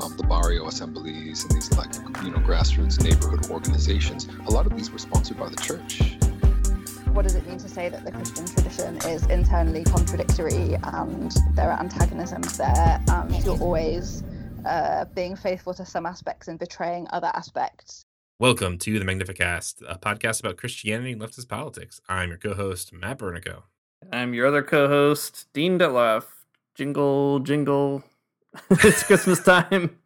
um, the barrio assemblies and these like you know grassroots neighborhood organizations, a lot of these were sponsored by the church. What does it mean to say that the Christian tradition is internally contradictory and there are antagonisms there and you're always uh, being faithful to some aspects and betraying other aspects? Welcome to the Magnificast, a podcast about Christianity and leftist politics. I'm your co-host, Matt Bernico. I'm your other co-host, Dean Detloff. Jingle, jingle. it's Christmas time.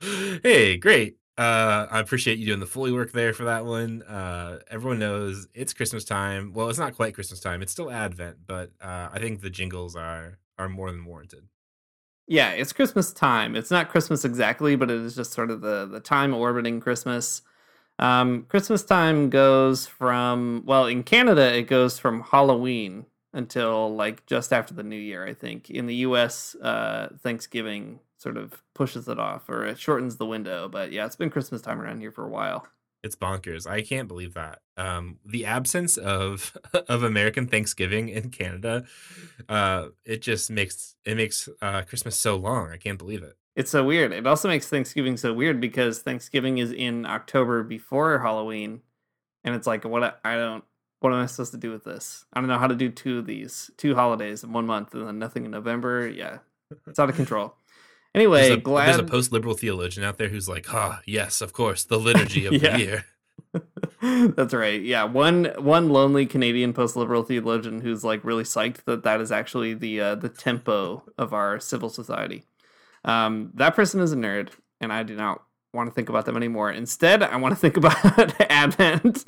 Hey, great. Uh, I appreciate you doing the Foley work there for that one. Uh, everyone knows it's Christmas time. Well, it's not quite Christmas time. It's still Advent, but uh, I think the jingles are are more than warranted. Yeah, it's Christmas time. It's not Christmas exactly, but it is just sort of the the time orbiting Christmas. Um, Christmas time goes from well, in Canada, it goes from Halloween until like just after the New Year. I think in the U.S., uh, Thanksgiving sort of pushes it off or it shortens the window. But yeah, it's been Christmas time around here for a while. It's bonkers. I can't believe that. Um, the absence of of American Thanksgiving in Canada, uh, it just makes it makes uh, Christmas so long. I can't believe it. It's so weird. It also makes Thanksgiving so weird because Thanksgiving is in October before Halloween, and it's like what I don't. What am I supposed to do with this? I don't know how to do two of these, two holidays in one month, and then nothing in November. Yeah, it's out of control. Anyway, there's a, glad there's a post-liberal theologian out there who's like, "Ah, yes, of course, the liturgy of the year." That's right. Yeah, one one lonely Canadian post-liberal theologian who's like really psyched that that is actually the uh, the tempo of our civil society. Um, that person is a nerd, and I do not want to think about them anymore. Instead, I want to think about Advent.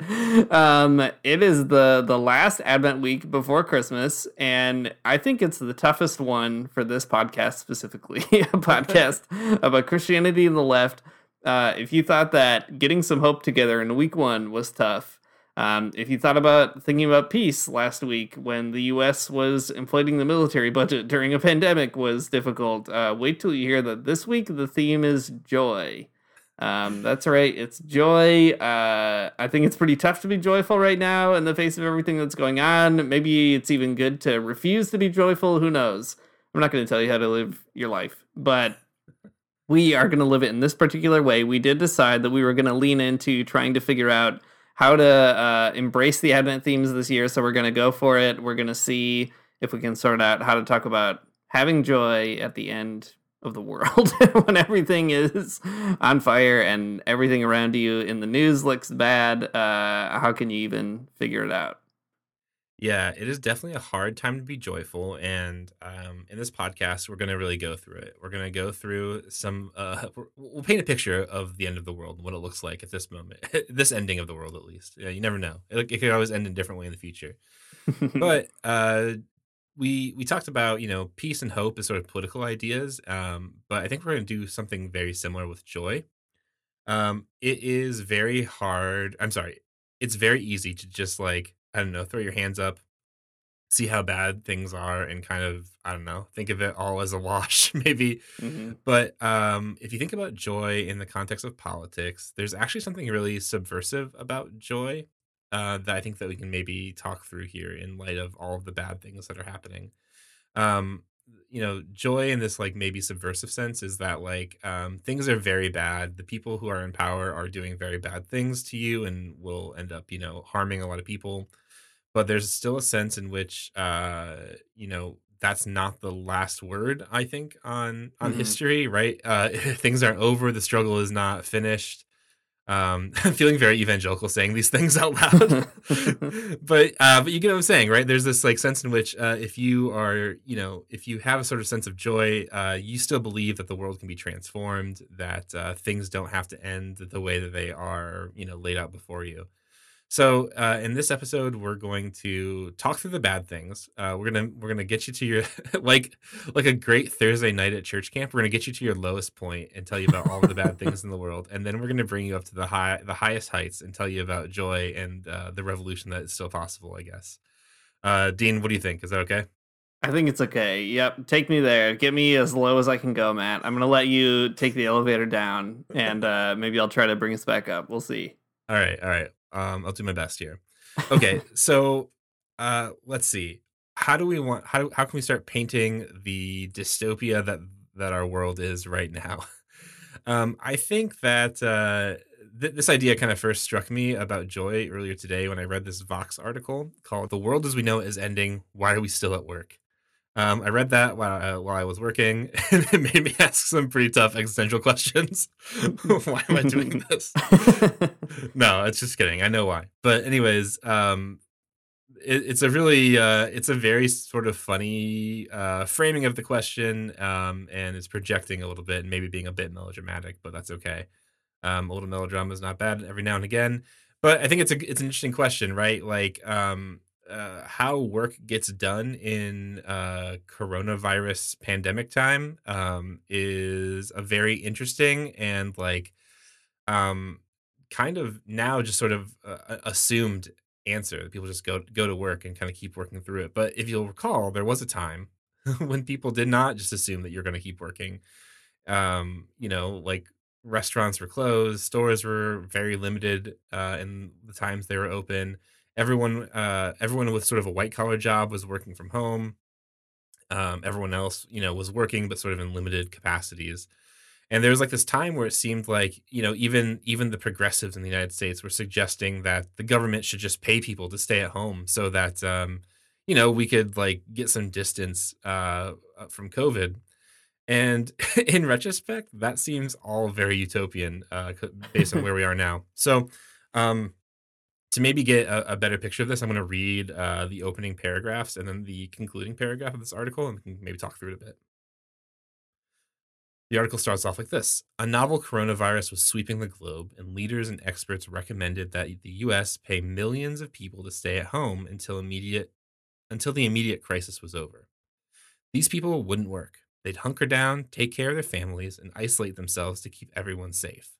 Um, it is the the last Advent week before Christmas, and I think it's the toughest one for this podcast specifically. a podcast about Christianity and the left. Uh, if you thought that getting some hope together in week one was tough, um, if you thought about thinking about peace last week when the U.S. was inflating the military budget during a pandemic was difficult, uh, wait till you hear that this week the theme is joy. Um, that's right, it's joy. Uh, I think it's pretty tough to be joyful right now in the face of everything that's going on. Maybe it's even good to refuse to be joyful. Who knows? I'm not going to tell you how to live your life, but we are going to live it in this particular way. We did decide that we were going to lean into trying to figure out how to uh, embrace the Advent themes this year. So we're going to go for it. We're going to see if we can sort out how to talk about having joy at the end of the world when everything is on fire and everything around you in the news looks bad. Uh, how can you even figure it out? Yeah, it is definitely a hard time to be joyful. And um, in this podcast, we're going to really go through it. We're going to go through some, uh, we'll paint a picture of the end of the world and what it looks like at this moment, this ending of the world, at least. Yeah, you never know. It, it could always end in a different way in the future. but uh, we we talked about, you know, peace and hope as sort of political ideas. Um, but I think we're going to do something very similar with joy. Um, it is very hard. I'm sorry. It's very easy to just like I don't know, throw your hands up, see how bad things are, and kind of, I don't know, think of it all as a wash, maybe. Mm-hmm. But um, if you think about joy in the context of politics, there's actually something really subversive about joy uh, that I think that we can maybe talk through here in light of all of the bad things that are happening. Um, you know, joy in this like maybe subversive sense is that like um, things are very bad. The people who are in power are doing very bad things to you and will end up, you know, harming a lot of people but there's still a sense in which uh you know that's not the last word i think on on Mhm. history right uh things aren't over the struggle is not finished Um, I'm feeling very evangelical saying these things out loud, but uh, but you get what I'm saying, right? There's this like sense in which uh, if you are, you know, if you have a sort of sense of joy, uh, you still believe that the world can be transformed, that uh, things don't have to end the way that they are, you know, laid out before you. So uh, in this episode, we're going to talk through the bad things. Uh, we're gonna we're gonna get you to your like like a great Thursday night at church camp. We're gonna get you to your lowest point and tell you about all of the bad things in the world, and then we're gonna bring you up to the high the highest heights and tell you about joy and uh, the revolution that is still possible. I guess. Uh, Dean, what do you think? Is that okay? I think it's okay. Yep, take me there. Get me as low as I can go, Matt. I'm gonna let you take the elevator down, and uh, maybe I'll try to bring us back up. We'll see. All right, all right. Um, I'll do my best here. Okay, so uh, let's see. How do we want? How how can we start painting the dystopia that that our world is right now? Um, I think that uh, th- this idea kind of first struck me about joy earlier today when I read this Vox article called "The World as We Know It Is Ending. Why Are We Still at Work?" Um, I read that while uh, while I was working, and it made me ask some pretty tough existential questions. why am I doing this? no, it's just kidding. I know why. But anyways, um, it, it's a really uh, it's a very sort of funny uh, framing of the question, um, and it's projecting a little bit and maybe being a bit melodramatic, but that's okay. Um, a little melodrama is not bad every now and again. But I think it's a it's an interesting question, right? Like, um, uh, how work gets done in uh, coronavirus pandemic time um, is a very interesting and like um, kind of now just sort of uh, assumed answer. People just go go to work and kind of keep working through it. But if you'll recall, there was a time when people did not just assume that you're going to keep working. Um, you know, like restaurants were closed, stores were very limited uh, in the times they were open everyone uh, everyone with sort of a white collar job was working from home. Um, everyone else, you know, was working but sort of in limited capacities. And there was like this time where it seemed like, you know, even even the progressives in the United States were suggesting that the government should just pay people to stay at home so that um, you know, we could like get some distance uh, uh from COVID. And in retrospect, that seems all very utopian uh, based on where we are now. So, um, to maybe get a, a, better picture of this, I'm going to read uh, the opening paragraphs and then the concluding paragraph of this article, and maybe talk through it a bit. The article starts off like this A novel coronavirus was sweeping the globe, and leaders and experts recommended that the U.S. pay millions of people to stay at home until immediate until the immediate crisis was over. These people wouldn't work. They'd hunker down, take care of their families, and isolate themselves to keep everyone safe.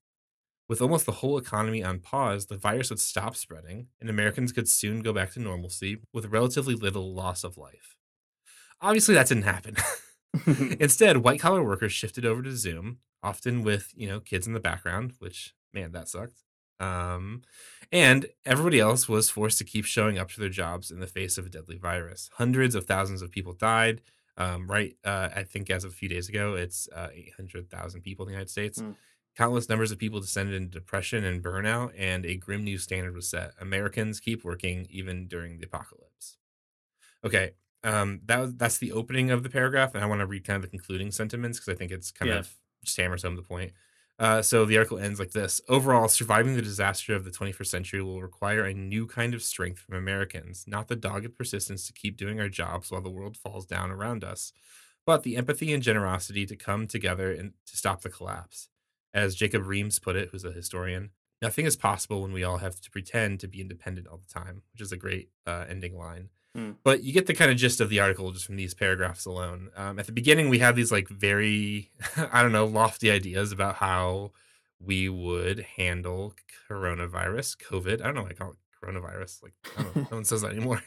With almost the whole economy on pause, the virus would stop spreading, and Americans could soon go back to normalcy with relatively little loss of life. Obviously, that didn't happen. Instead, white collar workers shifted over to Zoom, often with you know kids in the background, which man, that sucked. Um, and everybody else was forced to keep showing up to their jobs in the face of a deadly virus. Hundreds of thousands of people died. Um, right, uh, I think as of a few days ago, it's uh, 800,000 people in the United States. Mm. Countless numbers of people descended into depression and burnout, and a grim new standard was set. Americans keep working even during the apocalypse. Okay, um, that that's the opening of the paragraph, and I want to read kind of the concluding sentiments because I think it's kind yeah. of just hammers home the point. Uh, so the article ends like this: Overall, surviving the disaster of the 21st century will require a new kind of strength from Americans, not the dogged persistence to keep doing our jobs while the world falls down around us, but the empathy and generosity to come together and to stop the collapse. As Jacob Remes put it, who's a historian, nothing is possible when we all have to pretend to be independent all the time, which is a great uh, ending line. Mm. But you get the kind of gist of the article just from these paragraphs alone. Um, at the beginning, we have these like very, I don't know, lofty ideas about how we would handle coronavirus, COVID. I don't know why I call it coronavirus. Like, no one says that anymore.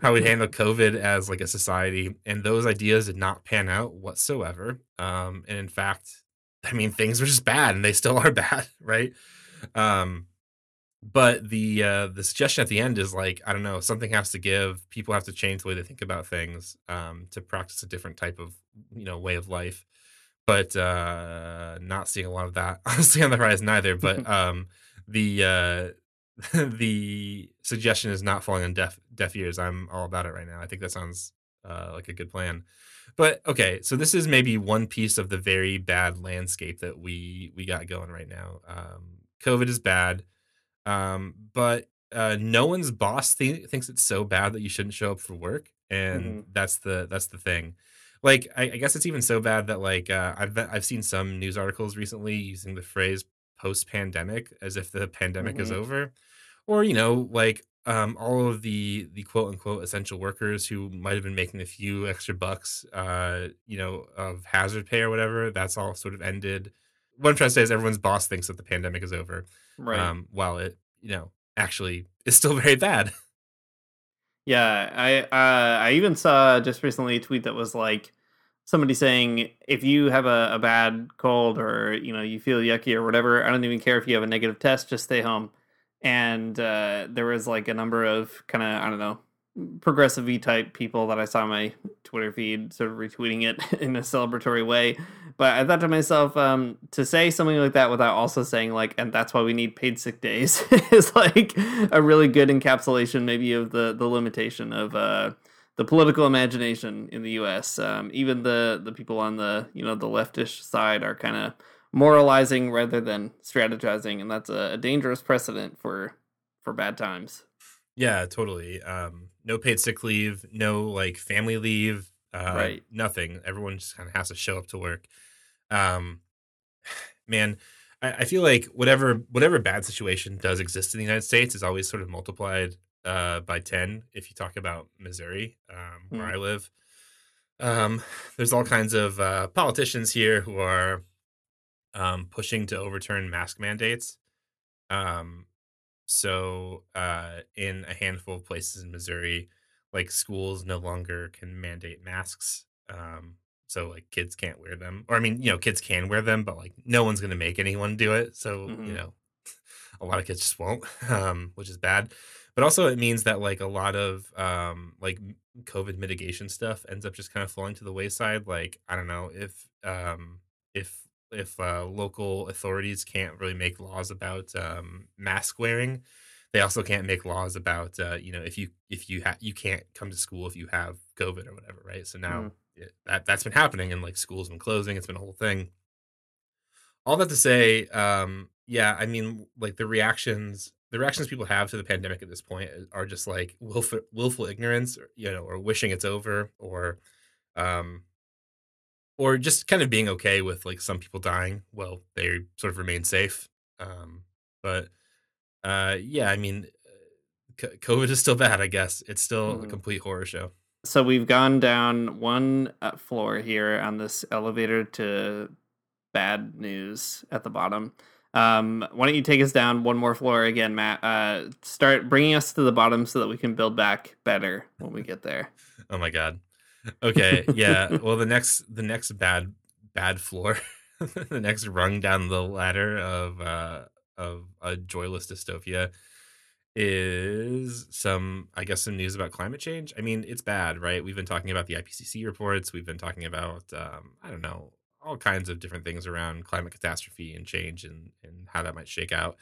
how we handle COVID as like a society. And those ideas did not pan out whatsoever. Um, and in fact, I mean, things were just bad and they still are bad, right? Um, but the uh, the suggestion at the end is like, I don't know, something has to give. People have to change the way they think about things um, to practice a different type of you know way of life. But uh, not seeing a lot of that honestly on the horizon either. But um, the uh, the suggestion is not falling on deaf deaf ears. I'm all about it right now. I think that sounds uh, like a good plan. But okay, so this is maybe one piece of the very bad landscape that we we got going right now. Um, COVID is bad, um, but uh, no one's boss th- thinks it's so bad that you shouldn't show up for work, and Mhm. that's the that's the thing. Like, I, I guess it's even so bad that like uh, I've I've seen some news articles recently using the phrase post pandemic as if the pandemic is Mhm. over, or you know, like um, all of the the quote unquote essential workers who might have been making a few extra bucks, uh, you know, of hazard pay or whatever. That's all sort of ended. What I'm trying to say is everyone's boss thinks that the pandemic is over, Right. um, while it, you know, actually is still very bad. Yeah, I uh, I even saw just recently a tweet that was like somebody saying if you have a, a bad cold or you know you feel yucky or whatever, I don't even care if you have a negative test, just stay home. And uh, there was like a number of kind of I don't know progressive type people that I saw my Twitter feed sort of retweeting it in a celebratory way. But I thought to myself, um, to say something like that without also saying like, and that's why we need paid sick days is like a really good encapsulation maybe of the the limitation of uh the political imagination in the U.S. Um, even the the people on the you know the leftish side are kind of moralizing rather than strategizing, and that's a, a dangerous precedent for for bad times. Yeah, totally. Um, no paid sick leave, no like family leave, uh, Right. Nothing. Everyone just kind of has to show up to work. Um, man, I, I feel like whatever whatever bad situation does exist in the United States is always sort of multiplied uh, by ten. If you talk about Missouri, um, where Hmm. I live, um, there's all kinds of uh, politicians here who are um, pushing to overturn mask mandates. Um, so uh, in a handful of places in Missouri, like schools no longer can mandate masks. Um, so like kids can't wear them, or I mean, you know, kids can wear them, but like no one's gonna make anyone do it. So you Mhm. know, a lot of kids just won't, um, which is bad. But also, it means that like a lot of um, like m- COVID mitigation stuff ends up just kind of falling to the wayside. Like I don't know if um, if if uh, local authorities can't really make laws about um, mask wearing, they also can't make laws about uh, you know if you if you ha- you can't come to school if you have COVID or whatever, right? So now Mhm. it, that that's been happening, and like schools been closing. It's been a whole thing all that to say um yeah i mean like the reactions the reactions people have to the pandemic at this point are just like willful, willful ignorance or, you know or wishing it's over or um or just kind of being okay with like some people dying well they sort of remain safe um but uh yeah i mean uh, covid is still bad i guess it's still a Mhm. complete horror show So we've gone down one uh, floor here on this elevator to bad news at the bottom. Um, why don't you take us down one more floor again, Matt? Uh, start bringing us to the bottom so that we can build back better when we get there. Oh my god. Okay, yeah. Well, the next the next bad bad floor, the next rung down the ladder of uh of a joyless dystopia is some I guess some news about climate change. I mean, it's bad, right? We've been talking about the IPCC reports, we've been talking about um I don't know, all kinds of different things around climate catastrophe and change and and how that might shake out.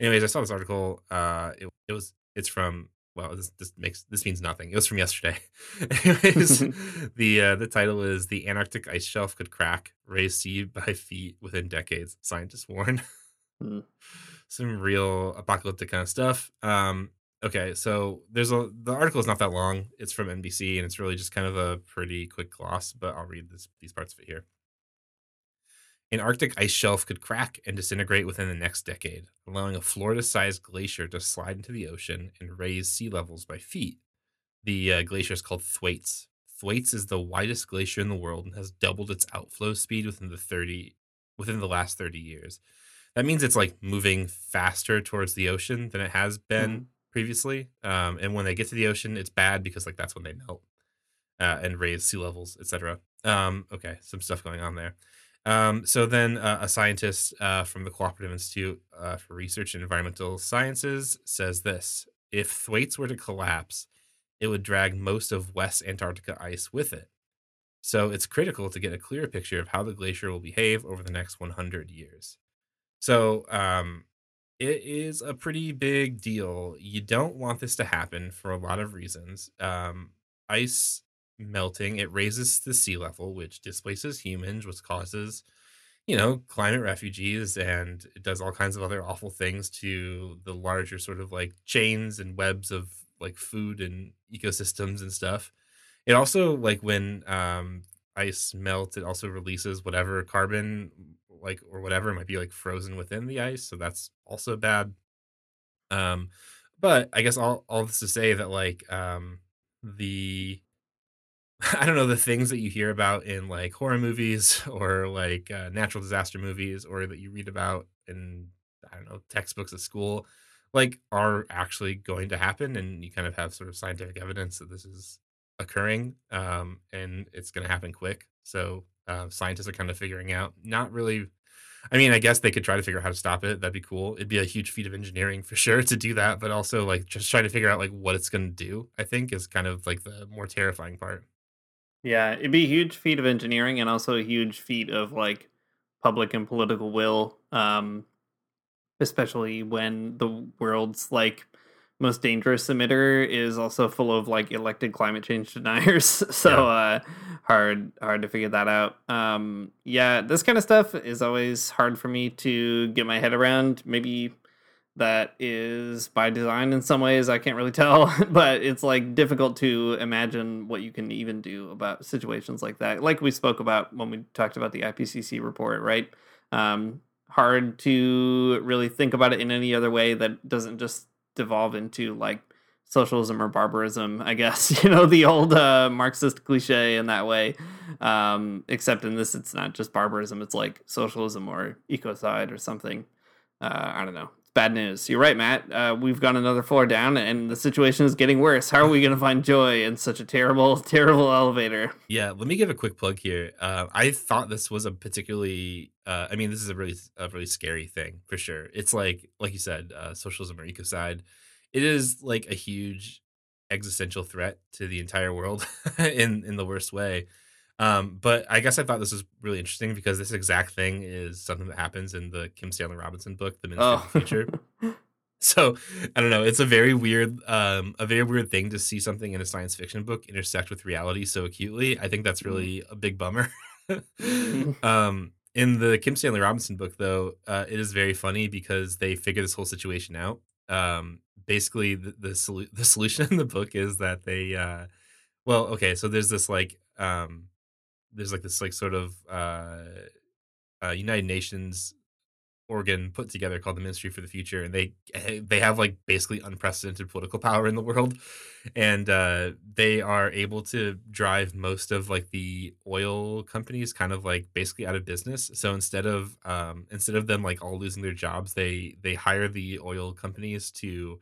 Anyways, I saw this article uh it, it was it's from well, this, this makes this means nothing. It was from yesterday. Anyways, the uh, the title is "The Antarctic Ice Shelf Could Crack, Raise Sea by Feet Within Decades." Scientists warn. Hmm. Some real apocalyptic kind of stuff. Um, okay, so there's a the article is not that long. It's from NBC and it's really just kind of a pretty quick gloss, but I'll read this these parts of it here. An Arctic ice shelf could crack and disintegrate within the next decade, allowing a Florida sized glacier to slide into the ocean and raise sea levels by feet. The uh, glacier is called Thwaites. Thwaites is the widest glacier in the world and has doubled its outflow speed within the 30 within the last 30 years. That means it's like moving faster towards the ocean than it has been previously. Um, and when they get to the ocean, it's bad because like that's when they melt uh, and raise sea levels, etc. Um, okay, some stuff going on there. Um, so then uh, a scientist uh, from the Cooperative Institute uh, for Research in Environmental Sciences says this: If Thwaites were to collapse, it would drag most of West Antarctica ice with it. So it's critical to get a clear picture of how the glacier will behave over the next 100 years. So um, it is a pretty big deal. You don't want this to happen for a lot of reasons. Um, ice melting it raises the sea level, which displaces humans, which causes you know, climate refugees and it does all kinds of other awful things to the larger sort of like chains and webs of like food and ecosystems and stuff. It also like when um ice melts, it also releases whatever carbon like or whatever might be like frozen within the ice, so that's also bad. Um but I guess all all this to say that like um the I don't know the things that you hear about in like horror movies or like uh, natural disaster movies or that you read about in I don't know textbooks at school like are actually going to happen and you kind of have sort of scientific evidence that this is occurring um, and it's going to happen quick so uh, scientists are kind of figuring out not really I mean, I guess they could try to figure out how to stop it. That'd be cool. It'd be a huge feat of engineering for sure to do that, but also like just trying to figure out like what it's going to do. I think is kind of like the more terrifying part. Yeah, it'd be a huge feat of engineering and also a huge feat of like public and political will. Um, especially when the world's like most dangerous emitter is also full of like elected climate change deniers. so Yeah. uh hard hard to figure that out. Um yeah, this kind of stuff is always hard for me to get my head around. Maybe that is by design in some ways, I can't really tell, but it's like difficult to imagine what you can even do about situations like that. Like we spoke about when we talked about the IPCC report, right? Um hard to really think about it in any other way that doesn't just devolve into like socialism or barbarism i guess you know the old uh, marxist cliche in that way um, except in this it's not just barbarism it's like socialism or ecocide or something uh, i don't know bad news you're right matt uh, we've gone another floor down and the situation is getting worse how are we going to find joy in such a terrible terrible elevator Yeah, let me give a quick plug here. Uh, I thought this was a particularly, uh, I mean, this is a really, a really scary thing for sure. It's like, like you said, uh, socialism or ecocide. It is like a huge existential threat to the entire world in in the worst way. Um, but I guess I thought this was really interesting because this exact thing is something that happens in the Kim Stanley Robinson book, The Ministry oh of the Future. So I don't know. It's a very weird, um, a very weird thing to see something in a science fiction book intersect with reality so acutely. I think that's really a big bummer. um, in the Kim Stanley Robinson book, though, uh, it is very funny because they figure this whole situation out. Um, basically, the the, solu- the solution in the book is that they, uh, well, okay, so there's this like, um, there's like this like sort of uh, uh, United Nations organ put together called the Ministry for the Future, and they eh, they have like basically unprecedented political power in the world, and uh, they are able to drive most of like the oil companies kind of like basically out of business. So instead of um, instead of them like all losing their jobs, they they hire the oil companies to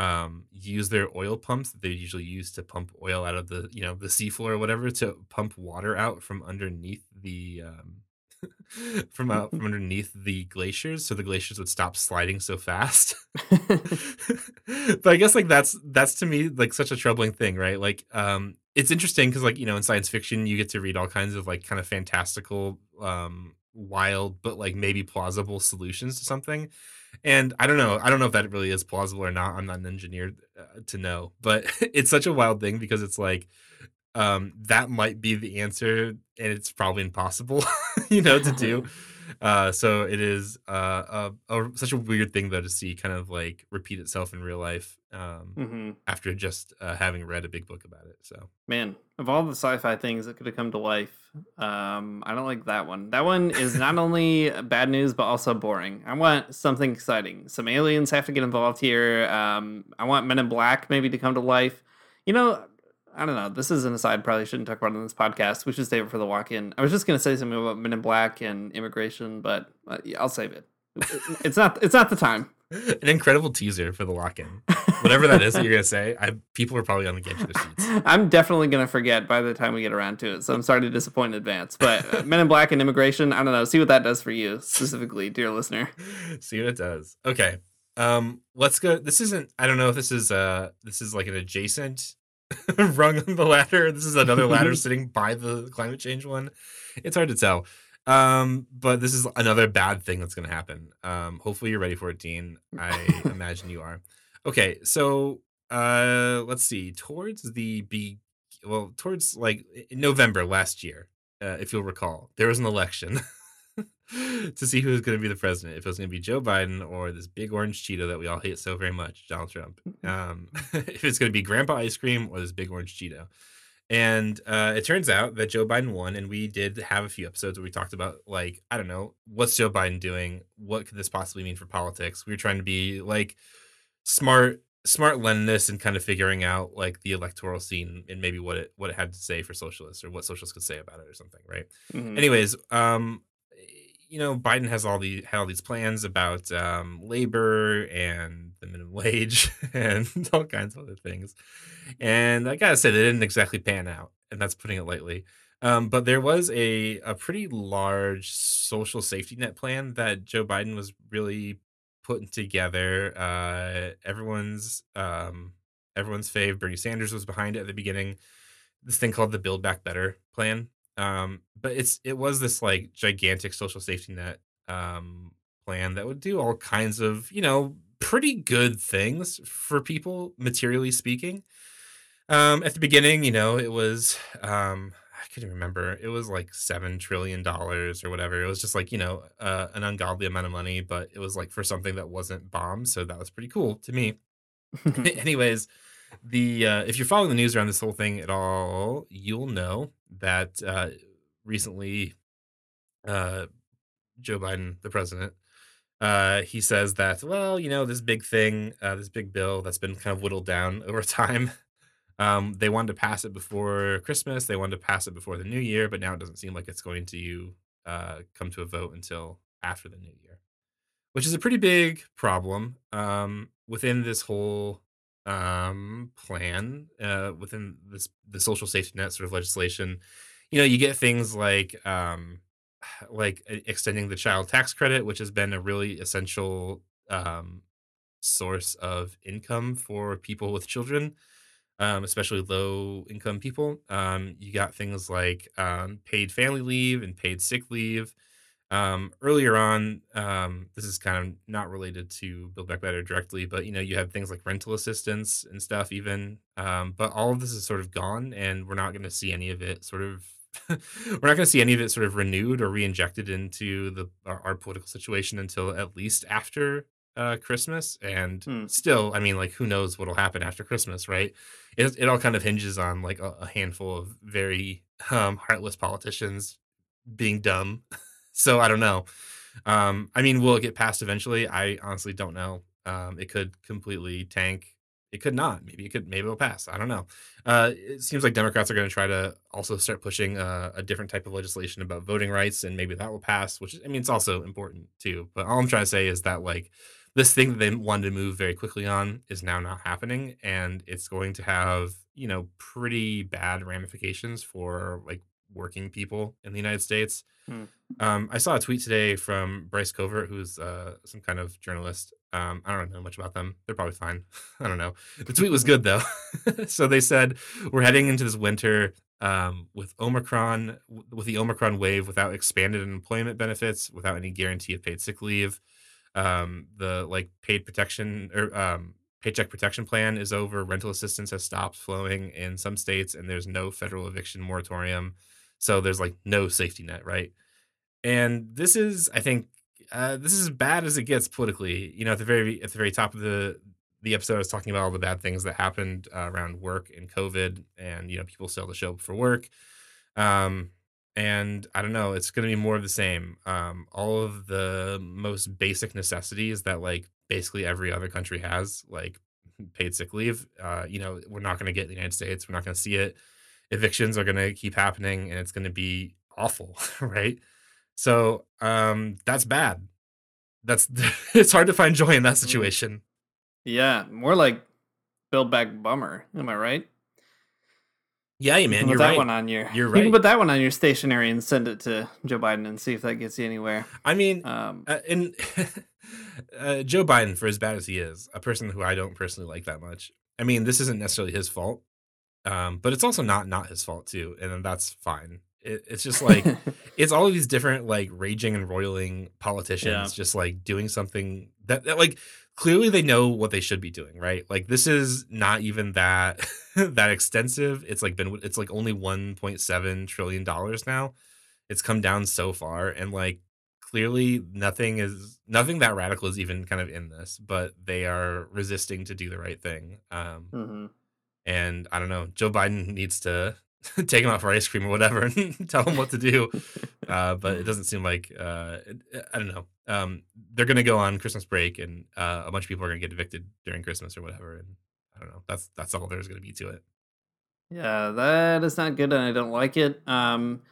um use their oil pumps that they usually use to pump oil out of the you know the seafloor or whatever to pump water out from underneath the um from out from underneath the glaciers so the glaciers would stop sliding so fast. But i guess like that's that's to me like such a troubling thing right? Like um it's interesting because like you know in science fiction you get to read all kinds of like kind of fantastical um wild but like maybe plausible solutions to something and i don't know i don't know if that really is plausible or not i'm not an engineer uh, to know but it's such a wild thing because it's like um that might be the answer and it's probably impossible you know to do uh so it is uh a, a such a weird thing though to see kind of like repeat itself in real life um hmm after just uh, having read a big book about it so Man, of all the sci-fi things that could have come to life, um, I don't like that one. That one is not only bad news but also boring. I want something exciting. Some aliens have to get involved here. Um, I want Men in Black maybe to come to life. You know, I don't know. This is an aside. Probably shouldn't talk about it on this podcast. We should save it for the lock-in. I was just gonna say something about Men in Black and immigration, but uh, yeah, I'll save it. It's not. It's not the time. an incredible teaser for the lock-in whatever that is that you're gonna say I, people are probably on the edge of their seats I'm definitely gonna forget by the time we get around to it, so I'm sorry to disappoint in advance. But uh, Men in Black and immigration, I don't know. See what that does for you specifically, dear listener. see what it does okay um let's go this isn't i don't know if this is uh this is like an adjacent rung on the ladder. This is another ladder sitting by the climate change one. It's hard to tell. Um but this is another bad thing that's going to happen. Um hopefully you're ready for it dean. I imagine you are. Okay so uh let's see. Towards the be well towards like november last year uh, if you'll recall there was an election to see who was going to be the president. If it was going to be Joe Biden or this big orange Cheeto that we all hate so very much, Donald Trump. Um, if it's going to be Grandpa Ice Cream or this big orange Cheeto. And uh, it turns out that Joe Biden won, and we did have a few episodes where we talked about, like, I don't know, what's Joe Biden doing? What could this possibly mean for politics? We were trying to be like smart, smart Leninists and kind of figuring out like the electoral scene and maybe what it what it had to say for socialists or what socialists could say about it or something, right? Mhm. Anyways, um, you know, Biden has all had all these plans about um, labor and the minimum wage and all kinds of other things. And I gotta say, they didn't exactly pan out, and that's putting it lightly. Um, but there was a a pretty large social safety net plan that Joe Biden was really putting together. Uh, everyone's um, everyone's fave Bernie Sanders was behind it at the beginning. This thing called the Build Back Better plan. Um, but it's it was this like gigantic social safety net um, plan that would do all kinds of you know pretty good things for people materially speaking. Um, at the beginning, you know, it was um, I couldn't remember. It was like seven trillion dollars or whatever. It was just like you know uh, an ungodly amount of money, but it was like for something that wasn't bombs, so that was pretty cool to me. Anyways, the uh, if you're following the news around this whole thing at all, you'll know that uh, recently, uh, Joe Biden, the president, uh, he says that well, you know, this big thing, uh, this big bill that's been kind of whittled down over time. Um, they wanted to pass it before Christmas. They wanted to pass it before the New Year, but now it doesn't seem like it's going to uh, come to a vote until after the New Year, which is a pretty big problem um, within this whole um, plan. Uh, within this the social safety net sort of legislation, you know, you get things like um, like extending the child tax credit, which has been a really essential um, source of income for people with children um, especially low income people. Um, you got things like um, paid family leave and paid sick leave. Um, earlier on, um, this is kind of not related to Build Back Better directly, but you know, you had things like rental assistance and stuff, even. Um, but all of this is sort of gone, and we're not going to see any of it sort of. we're not going to see any of it sort of renewed or re-injected into the our, our political situation until at least after uh, Christmas. And Hmm. still, I mean, like, who knows what'll happen after Christmas, right? It, it all kind of hinges on like a, a handful of very um, heartless politicians being dumb. so I don't know. Um, I mean, will it get passed eventually? I honestly don't know. Um, it could completely tank. It could not. Maybe it could. Maybe it'll pass. I don't know. Uh, it seems like Democrats are going to try to also start pushing uh, a different type of legislation about voting rights, and maybe that will pass. Which I mean, it's also important too. But all I'm trying to say is that like this thing that they wanted to move very quickly on is now not happening, and it's going to have you know pretty bad ramifications for like working people in the United States. Hmm. Um, I saw a tweet today from Bryce Covert, who's uh, some kind of journalist. Um, I don't know much about them. They're probably fine. I don't know. The tweet was good though. so they said we're heading into this winter um, with Omicron, with the Omicron wave, without expanded employment benefits, without any guarantee of paid sick leave. Um, the like paid protection or um, paycheck protection plan is over. Rental assistance has stopped flowing in some states, and there's no federal eviction moratorium. So there's like no safety net, right? And this is, I think, uh, this is as bad as it gets politically. You know, at the very at the very top of the the episode, I was talking about all the bad things that happened uh, around work and COVID, and you know, people have to show for work. Um, and I don't know, it's going to be more of the same. Um, all of the most basic necessities that like basically every other country has, like paid sick leave. Uh, you know, we're not going to get in the United States. We're not going to see it. Evictions are going to keep happening, and it's going to be awful, right? So um, that's bad. That's it's hard to find joy in that situation. Yeah, more like Build Back Bummer. Am I right? Yeah, You man, you're put that right. one on your. You're right. You can put that one on your stationery and send it to Joe Biden and see if that gets you anywhere. I mean, Um, uh, and uh, Joe Biden, for as bad as he is, a person who I don't personally like that much. I mean, this isn't necessarily his fault, um, but it's also not not his fault too, and then that's fine. It, it's just like it's all of these different like raging and roiling politicians Yeah. just like doing something that, that like clearly they know what they should be doing right like this is not even that that extensive it's like been it's like only 1.7 trillion dollars now it's come down so far and like clearly nothing is nothing that radical is even kind of in this, but they are resisting to do the right thing. Um, hmm and I don't know, Joe Biden needs to take him out for ice cream or whatever and tell him what to do. Uh, but it doesn't seem like uh, I don't know. Um, they're gonna go on Christmas break, and uh, a bunch of people are gonna get evicted during Christmas or whatever. And I don't know. That's that's all there's gonna be to it. Yeah, that is not good, and I don't like it. Um,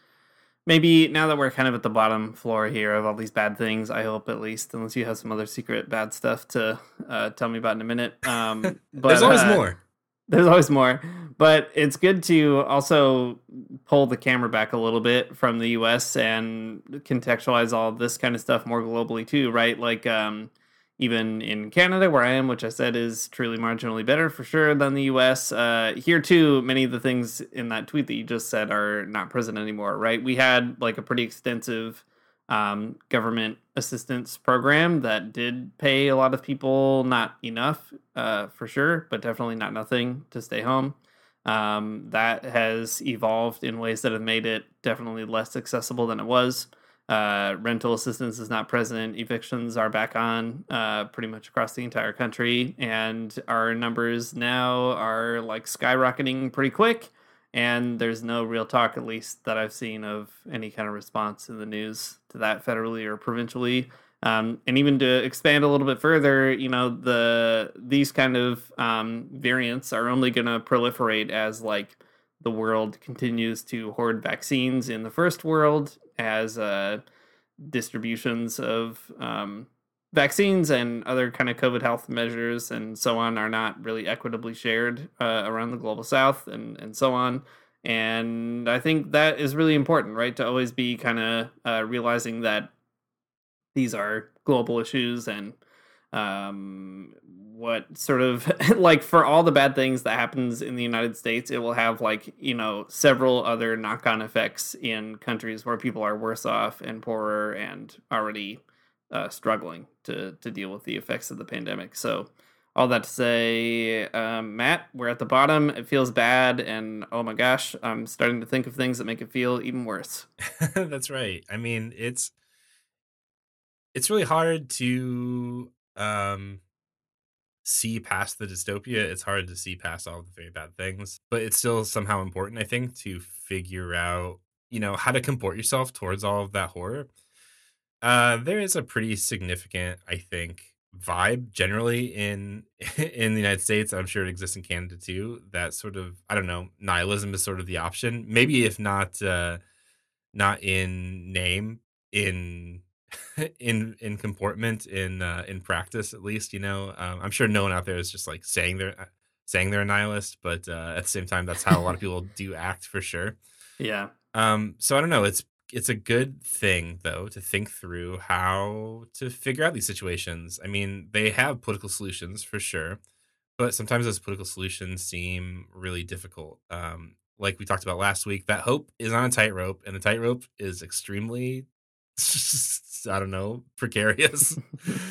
maybe now that we're kind of at the bottom floor here of all these bad things, I hope at least, unless you have some other secret bad stuff to uh, tell me about in a minute. Um, but there's always uh, more. There's always more, but it's good to also pull the camera back a little bit from the U.S. and contextualize all this kind of stuff more globally too, right? Like um, even in Canada, where I am, which I said is truly marginally better for sure than the U.S. Uh, here too, many of the things in that tweet that you just said are not present anymore, right? We had like a pretty extensive um, government assistance program that did pay a lot of people not enough uh, for sure, but definitely not nothing to stay home. Um, that has evolved in ways that have made it definitely less accessible than it was. Uh, rental assistance is not present. Evictions are back on uh, pretty much across the entire country, and our numbers now are like skyrocketing pretty quick and there's no real talk at least that i've seen of any kind of response in the news to that federally or provincially. Um, and even to expand a little bit further you know the these kind of um, variants are only going to proliferate as like the world continues to hoard vaccines in the first world as uh, distributions of um, vaccines and other kind of COVID health measures and so on are not really equitably shared uh, around the global south and, and so on. And I think that is really important, right? To always be kind of uh, realizing that these are global issues and um, what sort of like for all the bad things that happens in the United States, it will have like, you know, several other knock on effects in countries where people are worse off and poorer and already uh, struggling to to deal with the effects of the pandemic. So, all that to say, um, Matt, we're at the bottom. It feels bad, and oh my gosh, I'm starting to think of things that make it feel even worse. That's right. I mean, it's it's really hard to um see past the dystopia. It's hard to see past all the very bad things, but it's still somehow important, I think, to figure out, you know, how to comport yourself towards all of that horror. Uh, there is a pretty significant, I think, vibe generally in in the United States. I'm sure it exists in Canada too. That sort of, I don't know, nihilism is sort of the option. Maybe if not, uh, not in name, in in in comportment, in uh, in practice at least. You know, um, I'm sure no one out there is just like saying they're uh, saying they're a nihilist, but uh, at the same time, that's how a lot of people do act for sure. Yeah. Um, so I don't know. It's it's a good thing though to think through how to figure out these situations. I mean, they have political solutions for sure, but sometimes those political solutions seem really difficult. Um, like we talked about last week, that hope is on a tightrope, and the tightrope is extremely, I don't know, precarious.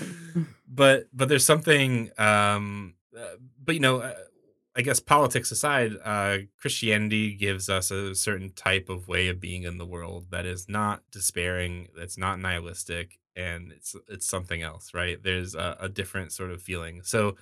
but but there's something. Um, uh, but you know, uh, I guess politics aside, uh, Christianity gives us a certain type of way of being in the world that is not despairing, that's not nihilistic, and it's it's something else, right? There's a, a different sort of feeling. So,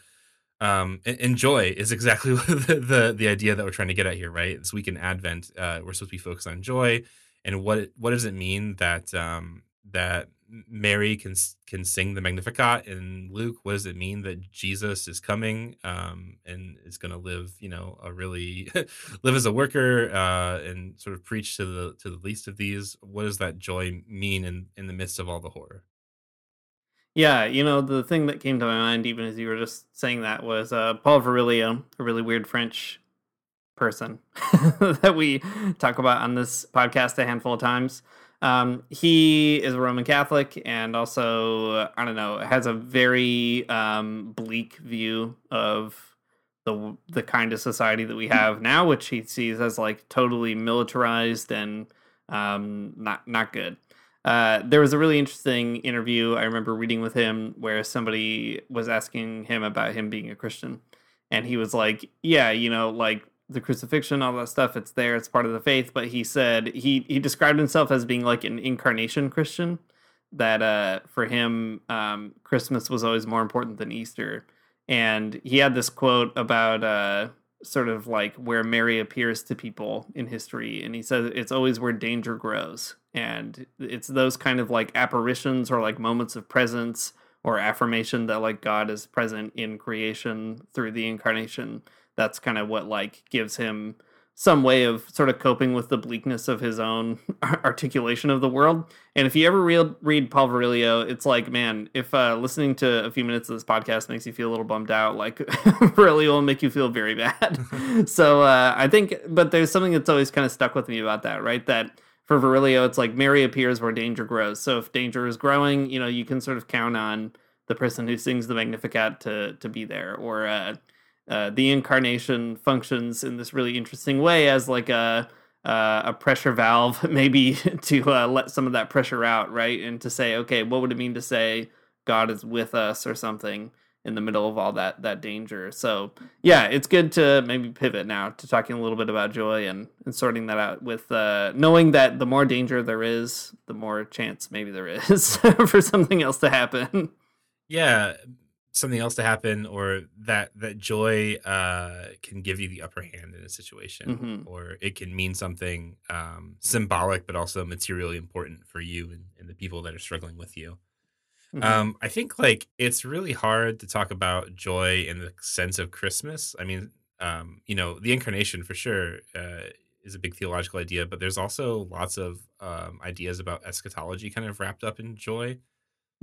um, and, and joy is exactly the, the the idea that we're trying to get at here, right? This week in Advent, uh, we're supposed to be focused on joy, and what what does it mean that um, that Mary can can sing the Magnificat in Luke. What does it mean that Jesus is coming um, and is going to live, you know, a really live as a worker uh, and sort of preach to the to the least of these? What does that joy mean in in the midst of all the horror? Yeah, you know, the thing that came to my mind, even as you were just saying that, was uh, Paul Virilio, a really weird French person that we talk about on this podcast a handful of times. Um, he is a Roman Catholic and also, I don't know, has a very um, bleak view of the the kind of society that we have now, which he sees as like totally militarized and um, not not good. Uh, there was a really interesting interview I remember reading with him where somebody was asking him about him being a Christian, and he was like, "Yeah, you know, like the crucifixion, all that stuff, it's there, it's part of the faith." But he said he he described himself as being like an incarnation Christian, that uh, for him, um, Christmas was always more important than Easter. And he had this quote about uh, sort of like where Mary appears to people in history. And he says it's always where danger grows. And it's those kind of like apparitions or like moments of presence or affirmation that like God is present in creation through the incarnation. That's kind of what like gives him some way of sort of coping with the bleakness of his own articulation of the world. And if you ever read, read Paul Virilio, it's like, man, if uh, listening to a few minutes of this podcast makes you feel a little bummed out, like Virilio will make you feel very bad. so uh, I think, but there's something that's always kind of stuck with me about that, right? That for Virilio, it's like Mary appears where danger grows. So if danger is growing, you know, you can sort of count on the person who sings the Magnificat to to be there, or uh, uh, the incarnation functions in this really interesting way as like a uh, a pressure valve, maybe to uh, let some of that pressure out, right? And to say, okay, what would it mean to say God is with us or something in the middle of all that that danger? So yeah, it's good to maybe pivot now to talking a little bit about joy and, and sorting that out with uh, knowing that the more danger there is, the more chance maybe there is for something else to happen. Yeah, something else to happen or that that joy uh can give you the upper hand in a situation Mhm. or it can mean something um symbolic but also materially important for you and, and the people that are struggling with you Mhm. um i think like it's really hard to talk about joy in the sense of christmas i mean um you know the incarnation for sure uh is a big theological idea but there's also lots of um ideas about eschatology kind of wrapped up in joy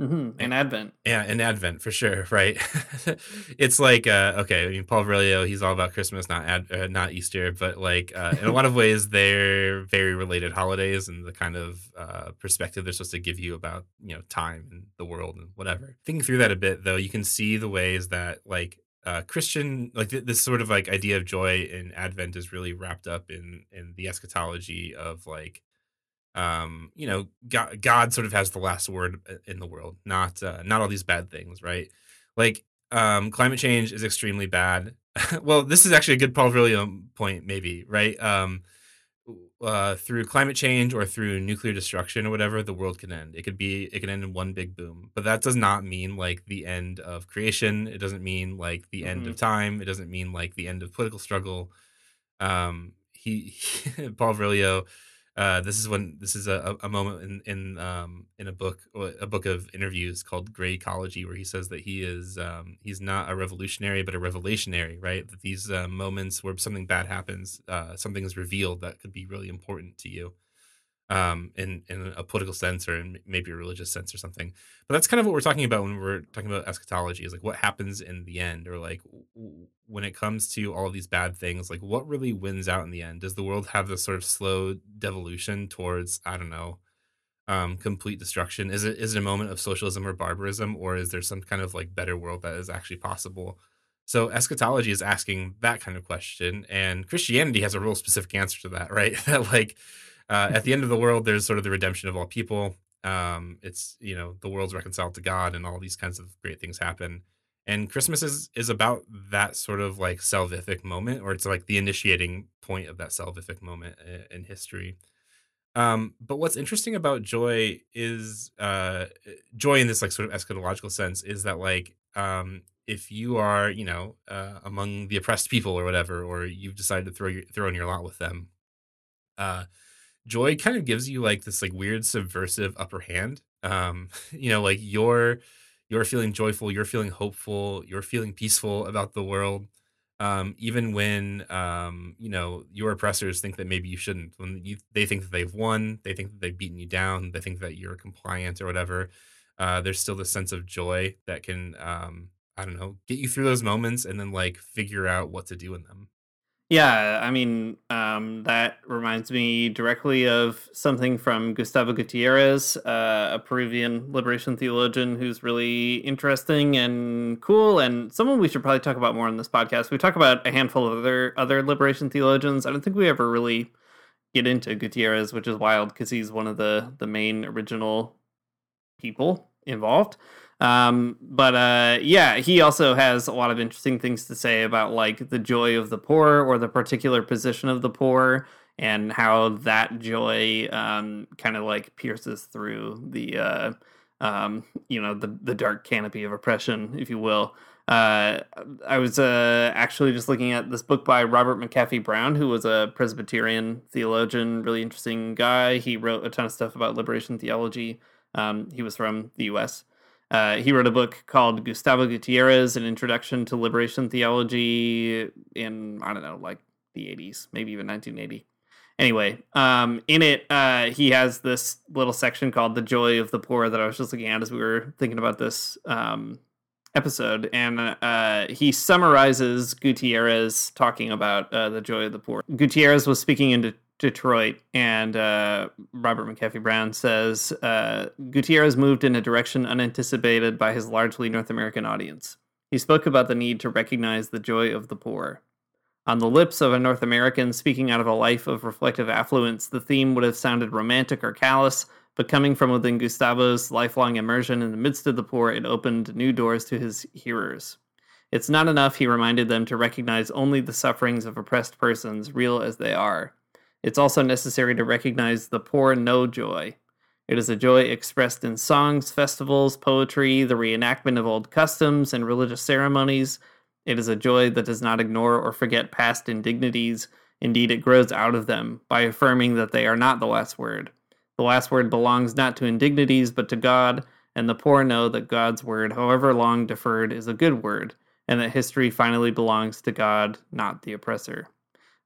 Mhm. And Advent. yeah, in Advent for sure, right? it's like uh, okay, I mean Paul Virilio, he's all about Christmas, not Ad, uh, not Easter, but like uh, in a lot of ways they're very related holidays and the kind of uh, perspective they're supposed to give you about you know time and the world and whatever. Thinking through that a bit though, you can see the ways that like uh, Christian like th- this sort of like idea of joy in Advent is really wrapped up in in the eschatology of like um you know god, god sort of has the last word uh, in the world not uh, not all these bad things right? Like um climate change is extremely bad. Well this is actually a good paul Virilio point maybe right? Um uh through climate change or through nuclear destruction or whatever the world can end. It could be it can end in one big boom. But that does not mean like the end of creation. It doesn't mean like the end of time. It doesn't mean like the end of political struggle. Um he, paul Virilio uh, this is when this is a, a moment in in um, in a book a book of interviews called Gray Ecology where he says that he is um, he's not a revolutionary but a revelationary right? That these uh, moments where something bad happens uh, something is revealed that could be really important to you um, in in a political sense or in maybe a religious sense or something. But that's kind of what we're talking about when we're talking about eschatology is like what happens in the end or like w- when it comes to all of these bad things like what really wins out in the end? Does the world have this sort of slow devolution towards i don't know um complete destruction? Is it is it a moment of socialism or barbarism or is there some kind of like better world that is actually possible? So eschatology is asking that kind of question and christianity has a real specific answer to that right? That like uh, at the end of the world there's sort of the redemption of all people. Um it's you know the world's reconciled to god and all these kinds of great things happen. And christmas is is about that sort of like salvific moment or it's like the initiating point of that salvific moment i- in history. Um but what's interesting about joy is uh joy in this like sort of eschatological sense is that like um if you are you know uh among the oppressed people or whatever or you've decided to throw your throw in your lot with them uh joy kind of gives you like this like weird subversive upper hand um you know like you're you're feeling joyful you're feeling hopeful you're feeling peaceful about the world um even when um you know your oppressors think that maybe you shouldn't when you they think that they've won they think that they've beaten you down they think that you're compliant or whatever uh there's still this sense of joy that can um i don't know get you through those moments and then like figure out what to do in them Yeah, I mean, um, that reminds me directly of something from Gustavo Gutierrez, uh, a Peruvian liberation theologian who's really interesting and cool, and someone we should probably talk about more on this podcast. We talk about a handful of other other liberation theologians. I don't think we ever really get into Gutierrez, which is wild because he's one of the the main original people involved. Um, but uh, yeah, he also has a lot of interesting things to say about like the joy of the poor or the particular position of the poor and how that joy um, kind of like pierces through the uh, um, you know, the the dark canopy of oppression, if you will. Uh, I was uh, actually just looking at this book by Robert McAfee Brown, who was a Presbyterian theologian, really interesting guy. He wrote a ton of stuff about liberation theology. Um, he was from the U.S. Uh, he wrote a book called Gustavo Gutierrez: An Introduction to Liberation Theology in I don't know, like the 80s, maybe even 1980. Anyway, um, in it, uh, he has this little section called "The Joy of the Poor" that I was just looking at as we were thinking about this um, episode, and uh, he summarizes Gutierrez talking about uh, the joy of the poor. Gutierrez was speaking in De- Detroit, and uh, Robert McAfee Brown says uh, Gutierrez moved in a direction unanticipated by his largely North American audience. He spoke about the need to recognize the joy of the poor. On the lips of a North American speaking out of a life of reflective affluence, the theme would have sounded romantic or callous, but coming from within Gustavo's lifelong immersion in the midst of the poor, it opened new doors to his hearers. It's not enough, he reminded them, to recognize only the sufferings of oppressed persons, real as they are. It's also necessary to recognize the poor know joy. It is a joy expressed in songs, festivals, poetry, the reenactment of old customs and religious ceremonies, it is a joy that does not ignore or forget past indignities. Indeed, it grows out of them by affirming that they are not the last word. The last word belongs not to indignities, but to God, and the poor know that God's word, however long deferred, is a good word, and that history finally belongs to God, not the oppressor.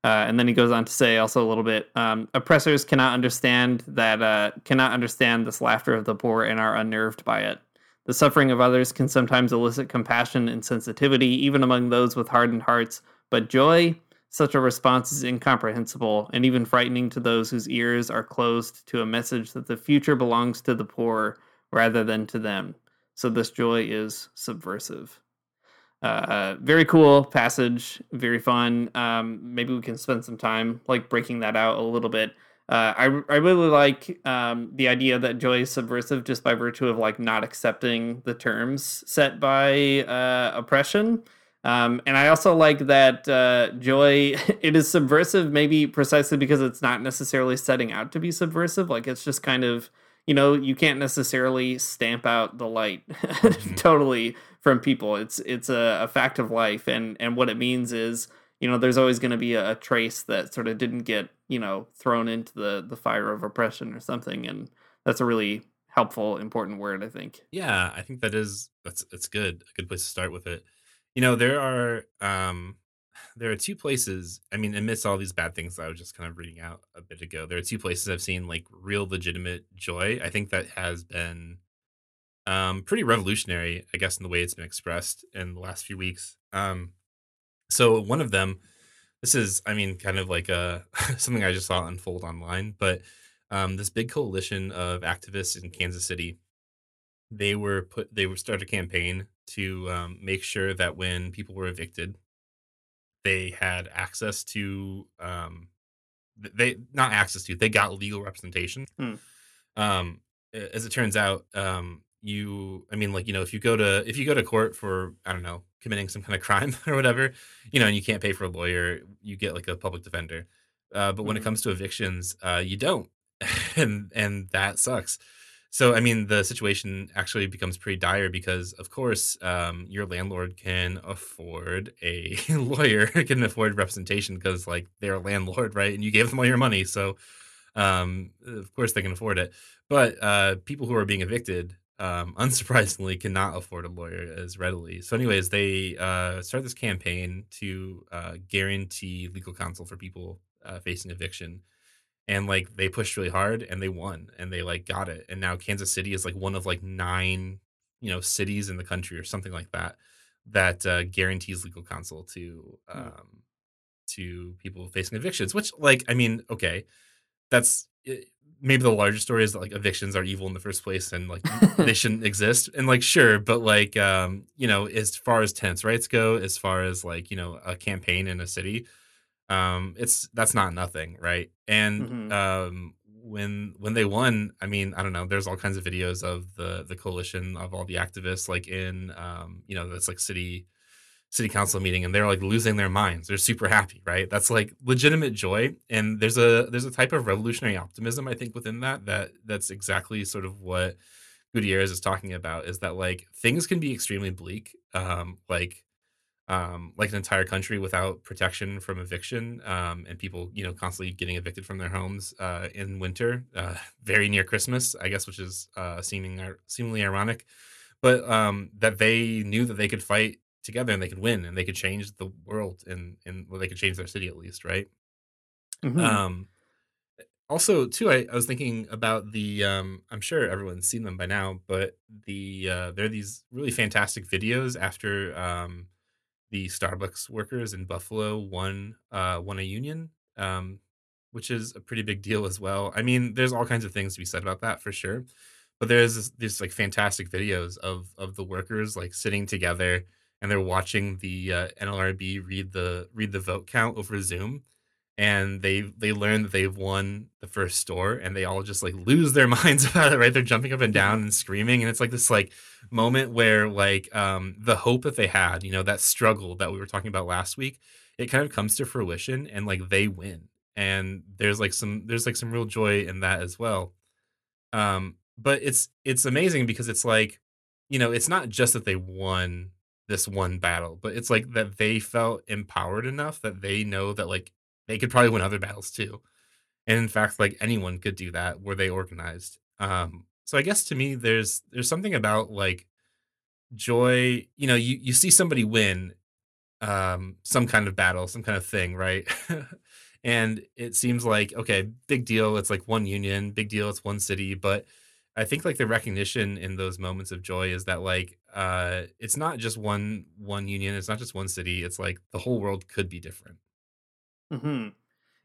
Uh, and then he goes on to say also a little bit um, oppressors cannot understand that uh, cannot understand this laughter of the poor and are unnerved by it the suffering of others can sometimes elicit compassion and sensitivity, even among those with hardened hearts, but joy, such a response is incomprehensible and even frightening to those whose ears are closed to a message that the future belongs to the poor rather than to them. So this joy is subversive. Uh, very cool passage, very fun. Um, maybe we can spend some time like breaking that out a little bit uh, I I really like um, the idea that joy is subversive just by virtue of like not accepting the terms set by uh, oppression. Um, and I also like that uh, joy it is subversive maybe precisely because it's not necessarily setting out to be subversive. Like it's just kind of you know you can't necessarily stamp out the light mm-hmm. totally from people. It's it's a, a fact of life, and and what it means is you know there's always going to be a, a, trace that sort of didn't get you know thrown into the the fire of oppression or something. And that's a really helpful important word i think. Yeah i think that is that's it's good a good place to start with it. You know there are um there are two places i mean amidst all these bad things i was just kind of reading out a bit ago there are two places i've seen like real legitimate joy. I think that has been um pretty revolutionary i guess in the way it's been expressed in the last few weeks um so one of them, this is, I mean, kind of like a something I just saw unfold online, but um, this big coalition of activists in Kansas City, they were put, they were start a campaign to um, make sure that when people were evicted, they had access to, um, they not access to, they got legal representation. Hmm. Um, as it turns out, um, you i mean like you know if you go to if you go to court for i don't know committing some kind of crime or whatever you know and you can't pay for a lawyer you get like a public defender. Uh, but when mm-hmm. it comes to evictions uh, you don't. And and that sucks. So i mean the situation actually becomes pretty dire because of course um, your landlord can afford a lawyer can afford representation because like they're a landlord right? And you gave them all your money. So um, of course they can afford it. But uh, people who are being evicted um, unsurprisingly, cannot afford a lawyer as readily. So, anyways, they uh, start this campaign to uh, guarantee legal counsel for people uh, facing eviction, and like they pushed really hard, and they won, and they like got it, and now Kansas City is like one of like nine, you know, cities in the country or something like that that uh, guarantees legal counsel to hmm. um, to people facing evictions. Which, like, I mean, okay, that's eh, maybe the larger story is that like evictions are evil in the first place and like they shouldn't exist and like sure but like um you know as far as tenants rights go as far as like you know a campaign in a city um it's that's not nothing right and mm-hmm. um when when they won i mean i don't know there's all kinds of videos of the the coalition of all the activists like in um you know that's like city city council meeting and they're like losing their minds they're super happy right that's like legitimate joy and there's a there's a type of revolutionary optimism i think within that that that's exactly sort of what Gutierrez is talking about is that like things can be extremely bleak. Um, like um, like an entire country without protection from eviction, um, and people, you know, constantly getting evicted from their homes uh, in winter, uh, very near Christmas, I guess, which is uh, seeming seemingly ironic, but um, that they knew that they could fight together and they could win and they could change the world and and well, they could change their city at least, right? Mhm. Um, also, too, I, I was thinking about the. Um, I'm sure everyone's seen them by now, but the uh, there are these really fantastic videos after um, the Starbucks workers in Buffalo won uh, won a union, um, which is a pretty big deal as well. I mean, there's all kinds of things to be said about that for sure, but there's this, these like fantastic videos of of the workers like sitting together and they're watching the uh, NLRB read the read the vote count over Zoom, and they they learn that they've won the first store and they all just like lose their minds about it right? They're jumping up and down and screaming and it's like this like moment where like um the hope that they had you know that struggle that we were talking about last week it kind of comes to fruition and like they win. And there's like some there's like some real joy in that as well. Um but it's it's amazing because it's like you know it's not just that they won this one battle but it's like that they felt empowered enough that they know that like they could probably win other battles too. And in fact, like anyone could do that were they organized. Um, so I guess to me, there's there's something about like joy. You know, you you see somebody win um, some kind of battle, some kind of thing, right? and it seems like okay, big deal. It's like one union, big deal. It's one city, but I think like the recognition in those moments of joy is that like uh it's not just one one union, it's not just one city. It's like the whole world could be different. hmm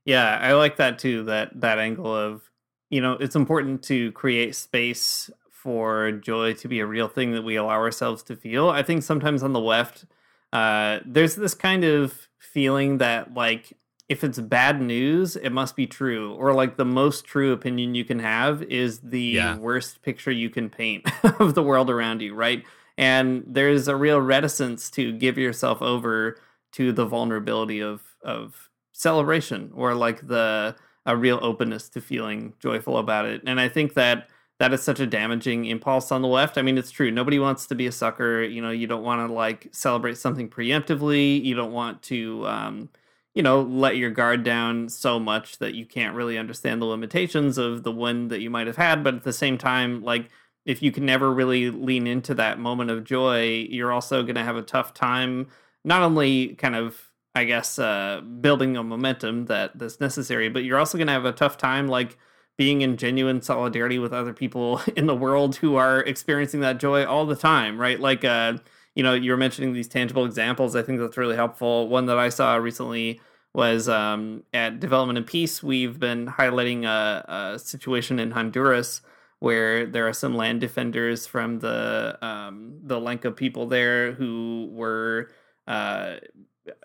Yeah, I like that too. That that angle of you know it's important to create space for joy to be a real thing that we allow ourselves to feel. I think sometimes on the left, uh, there's this kind of feeling that like if it's bad news, it must be true, or like the most true opinion you can have is the Yeah. worst picture you can paint of the world around you, right? And there's a real reticence to give yourself over to the vulnerability of of celebration or like the a real openness to feeling joyful about it. And I think that that is such a damaging impulse on the left. I mean, it's true. Nobody wants to be a sucker. You know, you don't want to like celebrate something preemptively. You don't want to, um, you know, let your guard down so much that you can't really understand the limitations of the one that you might have had. But at the same time, like, if you can never really lean into that moment of joy, you're also going to have a tough time not only kind of I guess uh, building a momentum that that's necessary, but you're also going to have a tough time like being in genuine solidarity with other people in the world who are experiencing that joy all the time, right? Like uh, you know, you're mentioning these tangible examples. I think that's really helpful. One that I saw recently was um, at Development and Peace. We've been highlighting a, a situation in Honduras where there are some land defenders from the um, the Lenca people there who were uh,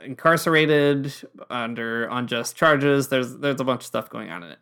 incarcerated under unjust charges. There's there's a bunch of stuff going on in it.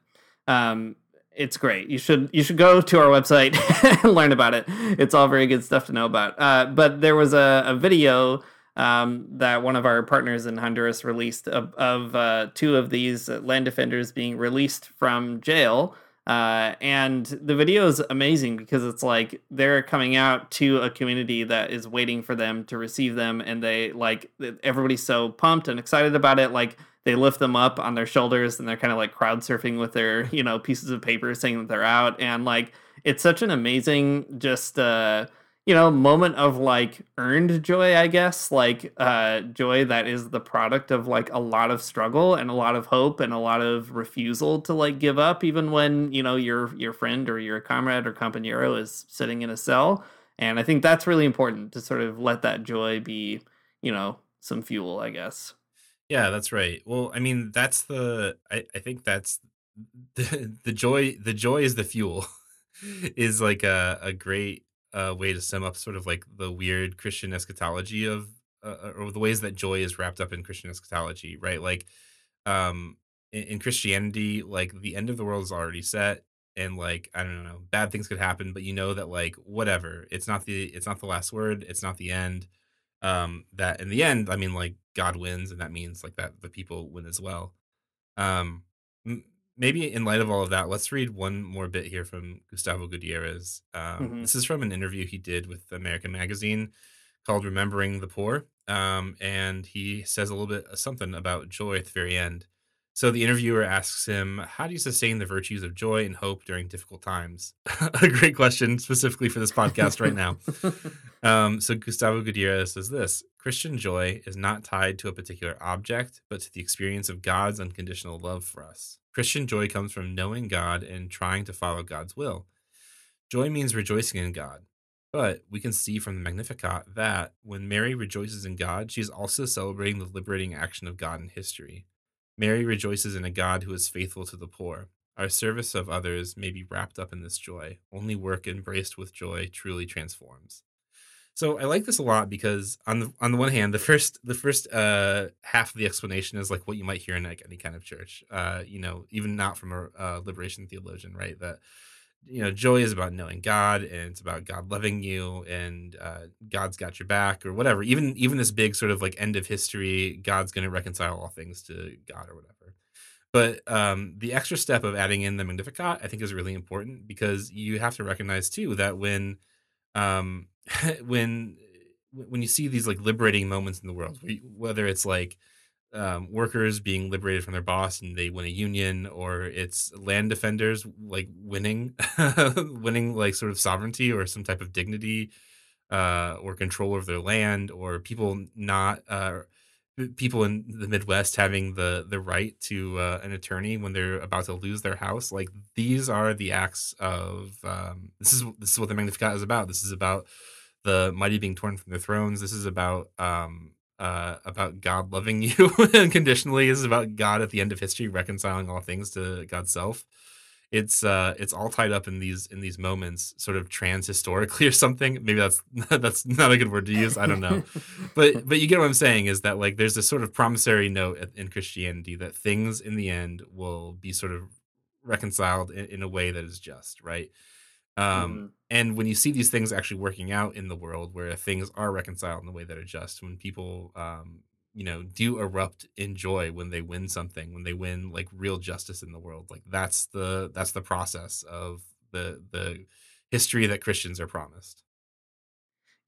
Um, it's great. You should you should go to our website and learn about it. It's all very good stuff to know about. Uh, but there was a, a video um, that one of our partners in Honduras released of, of uh, two of these land defenders being released from jail. Uh, and the video is amazing because it's like they're coming out to a community that is waiting for them to receive them, and they like everybody's so pumped and excited about it. Like they lift them up on their shoulders, and they're kind of like crowd surfing with their you know pieces of paper saying that they're out, and like it's such an amazing just uh you know moment of like earned joy i guess. Like uh joy that is the product of like a lot of struggle and a lot of hope and a lot of refusal to like give up even when you know your your friend or your comrade or compañero is sitting in a cell. And i think that's really important to sort of let that joy be you know some fuel i guess Yeah, that's right. Well, I mean, that's the I, I think that's the the joy the joy is the fuel is like a a great uh way to sum up sort of like the weird Christian eschatology of uh, or the ways that joy is wrapped up in Christian eschatology, right? Like um in, in Christianity, like the end of the world is already set and like I don't know, bad things could happen, but you know that like whatever, it's not the it's not the last word, it's not the end um that in the end i mean like god wins and that means like that the people win as well um m- maybe in light of all of that, let's read one more bit here from Gustavo Gutierrez. Um, Mhm. This is from an interview he did with American Magazine called "Remembering the Poor," um, and he says a little bit uh, something about joy at the very end. So the interviewer asks him, "How do you sustain the virtues of joy and hope during difficult times?" a great question, specifically for this podcast right now. Um, so Gustavo Gutierrez says this Christian joy is not tied to a particular object, but to the experience of God's unconditional love for us. Christian joy comes from knowing God and trying to follow God's will. Joy means rejoicing in God. But we can see from the Magnificat that when Mary rejoices in God, she is also celebrating the liberating action of God in history. Mary rejoices in a God who is faithful to the poor. Our service of others may be wrapped up in this joy. Only work embraced with joy truly transforms. So I like this a lot because on the on the one hand, the first the first uh, half of the explanation is like what you might hear in like any kind of church. Uh, you know, even not from a, a liberation theologian, right? That you know, joy is about knowing God and it's about God loving you and uh, God's got your back or whatever. Even even this big sort of like end of history, God's going to reconcile all things to God or whatever. But um, the extra step of adding in the Magnificat, I think, is really important because you have to recognize too that when um, when when you see these like liberating moments in the world, whether it's like um, workers being liberated from their boss and they win a union, or it's land defenders like winning, winning like sort of sovereignty or some type of dignity uh, or control of their land, or people not uh, people in the Midwest having the the right to uh, an attorney when they're about to lose their house. Like these are the acts of um, this is this is what the Magnificat is about. This is about the mighty being torn from their thrones. This is about um, uh, about God loving you unconditionally. This is about God at the end of history reconciling all things to God's self. It's uh, it's all tied up in these in these moments, sort of trans historically or something. Maybe that's that's not a good word to use. I don't know, but but you get what I'm saying is that like there's this sort of promissory note in Christianity that things in the end will be sort of reconciled in, in a way that is just right. Um, mm-hmm. And when you see these things actually working out in the world, where things are reconciled in the way that are just, when people, um, you know, do erupt in joy when they win something, when they win like real justice in the world, like that's the that's the process of the the history that Christians are promised.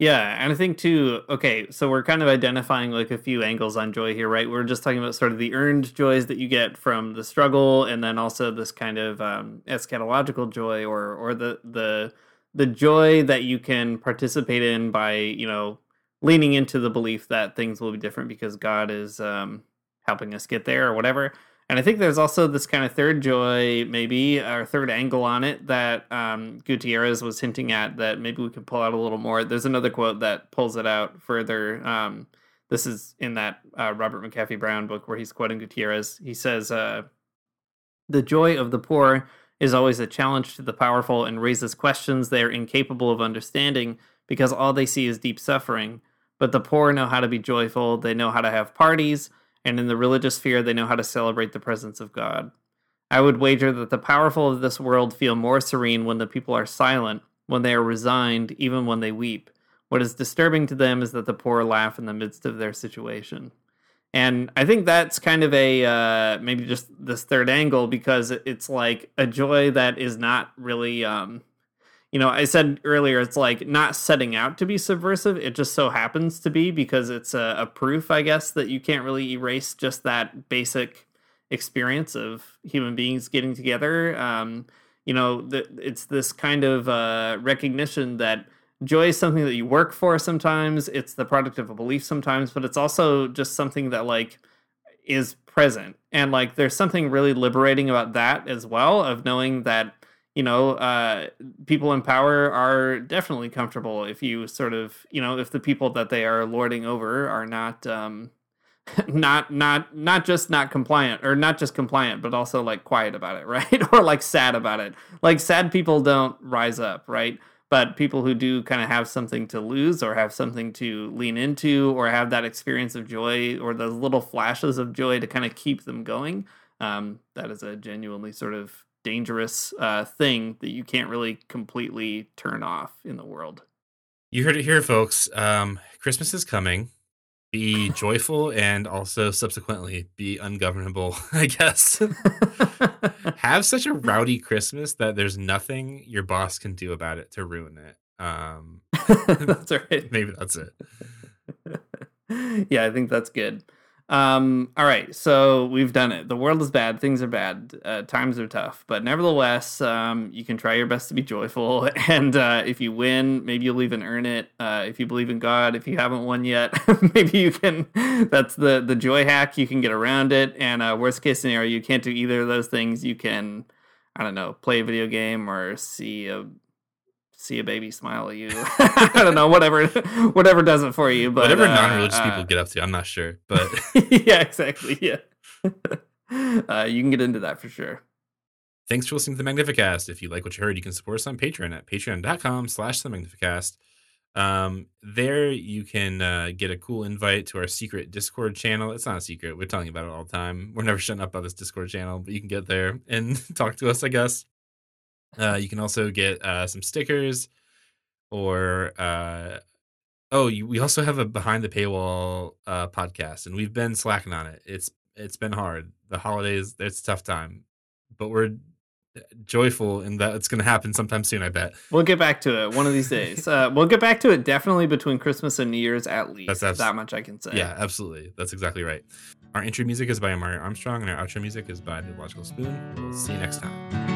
Yeah, and I think too. Okay, so we're kind of identifying like a few angles on joy here, right? We're just talking about sort of the earned joys that you get from the struggle, and then also this kind of um, eschatological joy, or or the the the joy that you can participate in by you know leaning into the belief that things will be different because God is um, helping us get there or whatever. And I think there's also this kind of third joy, maybe, or third angle on it that um, Gutierrez was hinting at that maybe we could pull out a little more. There's another quote that pulls it out further. Um, this is in that uh, Robert McAfee Brown book where he's quoting Gutierrez. He says, uh, The joy of the poor is always a challenge to the powerful and raises questions they are incapable of understanding because all they see is deep suffering. But the poor know how to be joyful, they know how to have parties and in the religious sphere, they know how to celebrate the presence of God. I would wager that the powerful of this world feel more serene when the people are silent, when they are resigned, even when they weep. What is disturbing to them is that the poor laugh in the midst of their situation. And I think that's kind of a uh, maybe just this third angle because it's like a joy that is not really um, you know, I said earlier, it's like not setting out to be subversive. It just so happens to be because it's a, a proof, I guess, that you can't really erase just that basic experience of human beings getting together. Um, you know, the, it's this kind of uh, recognition that joy is something that you work for sometimes. It's the product of a belief sometimes, but it's also just something that like is present. And like there's something really liberating about that as well, of knowing that you know, uh, people in power are definitely comfortable if you sort of, you know, if the people that they are lording over are not, um, not, not, not just not compliant or not just compliant, but also like quiet about it, right? or like sad about it. Like sad people don't rise up, right? But people who do kind of have something to lose or have something to lean into or have that experience of joy or those little flashes of joy to kind of keep them going, um, that is a genuinely sort of dangerous uh, thing that you can't really completely turn off in the world. You heard it here, folks. Um, Christmas is coming. Be joyful and also subsequently be ungovernable, I guess. Have such a rowdy Christmas that there's nothing your boss can do about it to ruin it. Um, that's right. maybe that's it. yeah, I think that's good. Um, all right, so we've done it. The world is bad, things are bad, uh, times are tough, but nevertheless, um, you can try your best to be joyful. And uh, if you win, maybe you'll even earn it. Uh, if you believe in God, if you haven't won yet, maybe you can. That's the the joy hack. You can get around it. And uh, worst case scenario, you can't do either of those things. You can, I don't know, play a video game or see a see a baby smile at you. I don't know, whatever, whatever does it for you. But Whatever uh, non-religious uh, people get up to, I'm not sure, but yeah, exactly. Yeah. uh, you can get into that for sure. thanks for listening to the Magnificast. If you like what you heard, you can support us on Patreon at patreon.com slash the Magnificast. Um, there you can uh, get a cool invite to our secret Discord channel. It's not a secret. We're talking about it all the time. We're never shutting up about this Discord channel, but you can get there and talk to us, I guess. Uh, you can also get uh, some stickers or uh, oh, you, we also have a behind the paywall uh, podcast, and we've been slacking on it. It's it's been hard. The holidays, it's a tough time, but we're joyful in that it's going to happen sometime soon. I bet. We'll get back to it one of these days. Uh, we'll get back to it definitely between Christmas and New Year's at least. That's abs- that much I can say. Yeah, absolutely. That's exactly right. Our intro music is by Amaryah Armstrong, and our outro music is by The Illogical Spoon. We'll see you next time.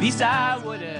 Least I would have